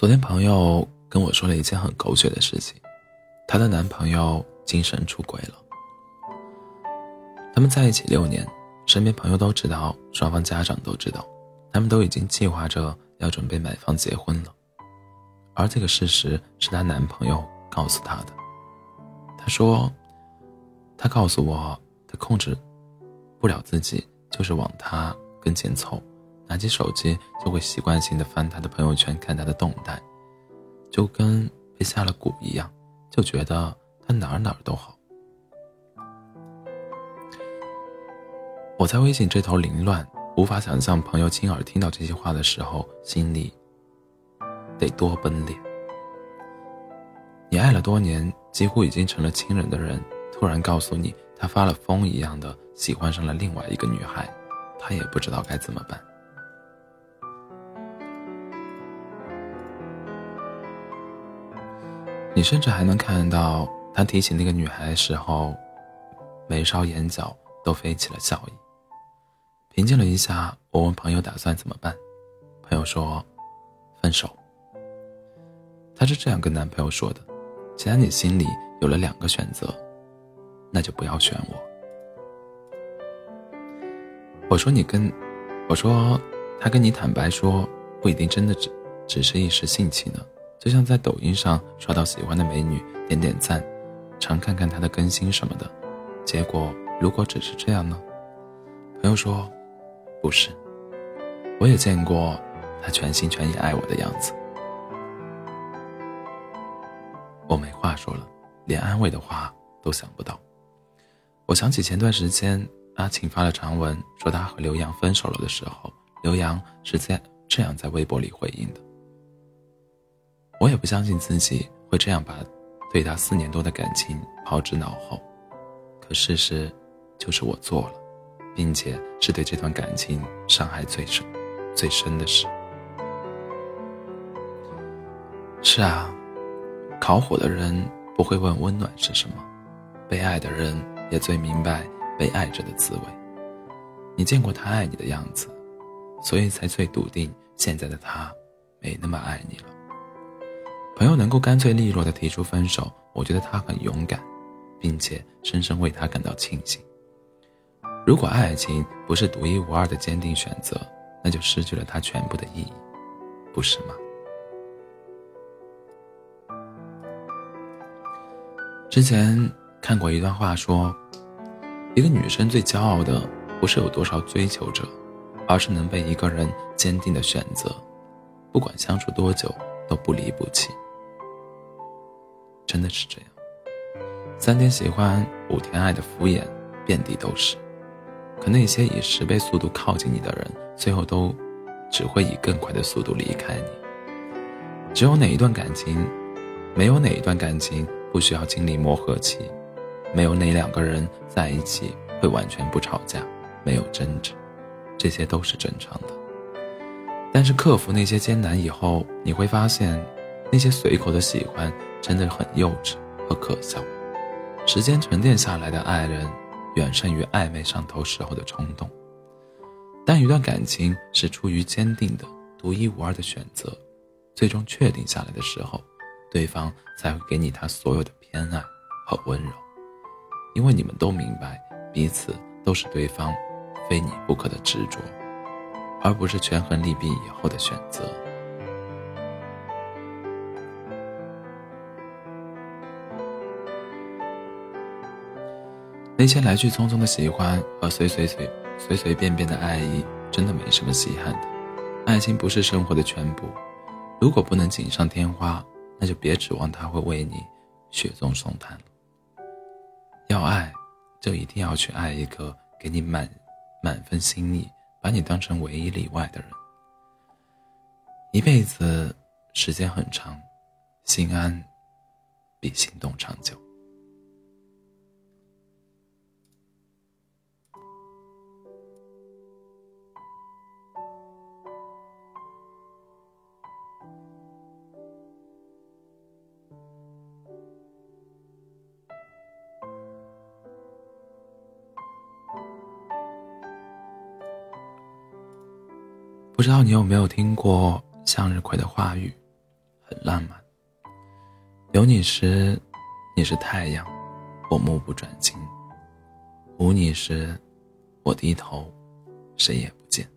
昨天朋友跟我说了一件很狗血的事情，她的男朋友精神出轨了。他们在一起六年，身边朋友都知道，双方家长都知道，他们都已经计划着要准备买房结婚了。而这个事实是她男朋友告诉她的。他说：“他告诉我，他控制不了自己，就是往他跟前凑。”拿起手机就会习惯性的翻他的朋友圈，看他的动态，就跟被下了蛊一样，就觉得他哪儿哪儿都好。我在微信这头凌乱，无法想象朋友亲耳听到这些话的时候，心里得多崩裂。你爱了多年，几乎已经成了亲人的人，突然告诉你他发了疯一样的喜欢上了另外一个女孩，他也不知道该怎么办。你甚至还能看到他提起那个女孩时候，眉梢眼角都飞起了笑意。平静了一下，我问朋友打算怎么办，朋友说，分手。她是这样跟男朋友说的：既然你心里有了两个选择，那就不要选我。我说你跟，我说他跟你坦白说，不一定真的只只是一时兴起呢。就像在抖音上刷到喜欢的美女，点点赞，常看看她的更新什么的。结果如果只是这样呢？朋友说，不是。我也见过她全心全意爱我的样子。我没话说了，连安慰的话都想不到。我想起前段时间阿晴发了长文，说她和刘洋分手了的时候，刘洋是在这样在微博里回应的。我也不相信自己会这样把对他四年多的感情抛之脑后，可事实就是我做了，并且是对这段感情伤害最深、最深的事。是啊，烤火的人不会问温暖是什么，被爱的人也最明白被爱着的滋味。你见过他爱你的样子，所以才最笃定现在的他没那么爱你了。朋友能够干脆利落的提出分手，我觉得他很勇敢，并且深深为他感到庆幸。如果爱情不是独一无二的坚定选择，那就失去了它全部的意义，不是吗？之前看过一段话，说，一个女生最骄傲的不是有多少追求者，而是能被一个人坚定的选择，不管相处多久都不离不弃。真的是这样，三天喜欢五天爱的敷衍遍地都是，可那些以十倍速度靠近你的人，最后都只会以更快的速度离开你。只有哪一段感情，没有哪一段感情不需要经历磨合期，没有哪两个人在一起会完全不吵架，没有争执，这些都是正常的。但是克服那些艰难以后，你会发现，那些随口的喜欢。真的很幼稚和可笑。时间沉淀下来的爱人，远胜于暧昧上头时候的冲动。但一段感情是出于坚定的、独一无二的选择，最终确定下来的时候，对方才会给你他所有的偏爱和温柔，因为你们都明白，彼此都是对方非你不可的执着，而不是权衡利弊以后的选择。那些来去匆匆的喜欢和随随随随随便便的爱意，真的没什么稀罕的。爱情不是生活的全部，如果不能锦上添花，那就别指望他会为你雪中送炭。要爱，就一定要去爱一个给你满满分心意，把你当成唯一例外的人。一辈子时间很长，心安比心动长久。不知道你有没有听过向日葵的话语？很浪漫。有你时，你是太阳，我目不转睛；无你时，我低头，谁也不见。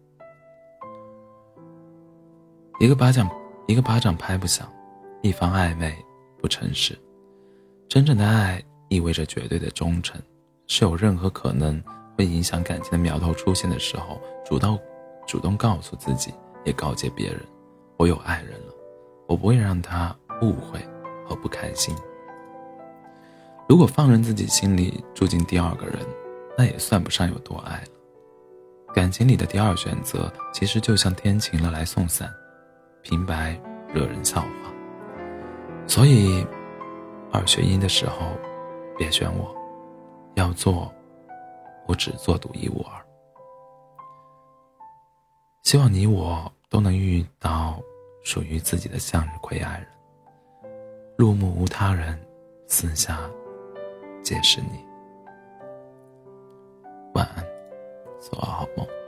一个巴掌，一个巴掌拍不响；一方暧昧不诚实。真正的爱意味着绝对的忠诚，是有任何可能会影响感情的苗头出现的时候，主动主动告诉自己，也告诫别人：我有爱人了，我不会让他误会和不开心。如果放任自己心里住进第二个人，那也算不上有多爱了。感情里的第二选择，其实就像天晴了来送伞。平白惹人笑话，所以二选一的时候，别选我，要做，我只做独一无二。希望你我都能遇到属于自己的向日葵爱人入目无他人四下皆是你。晚安做个好梦。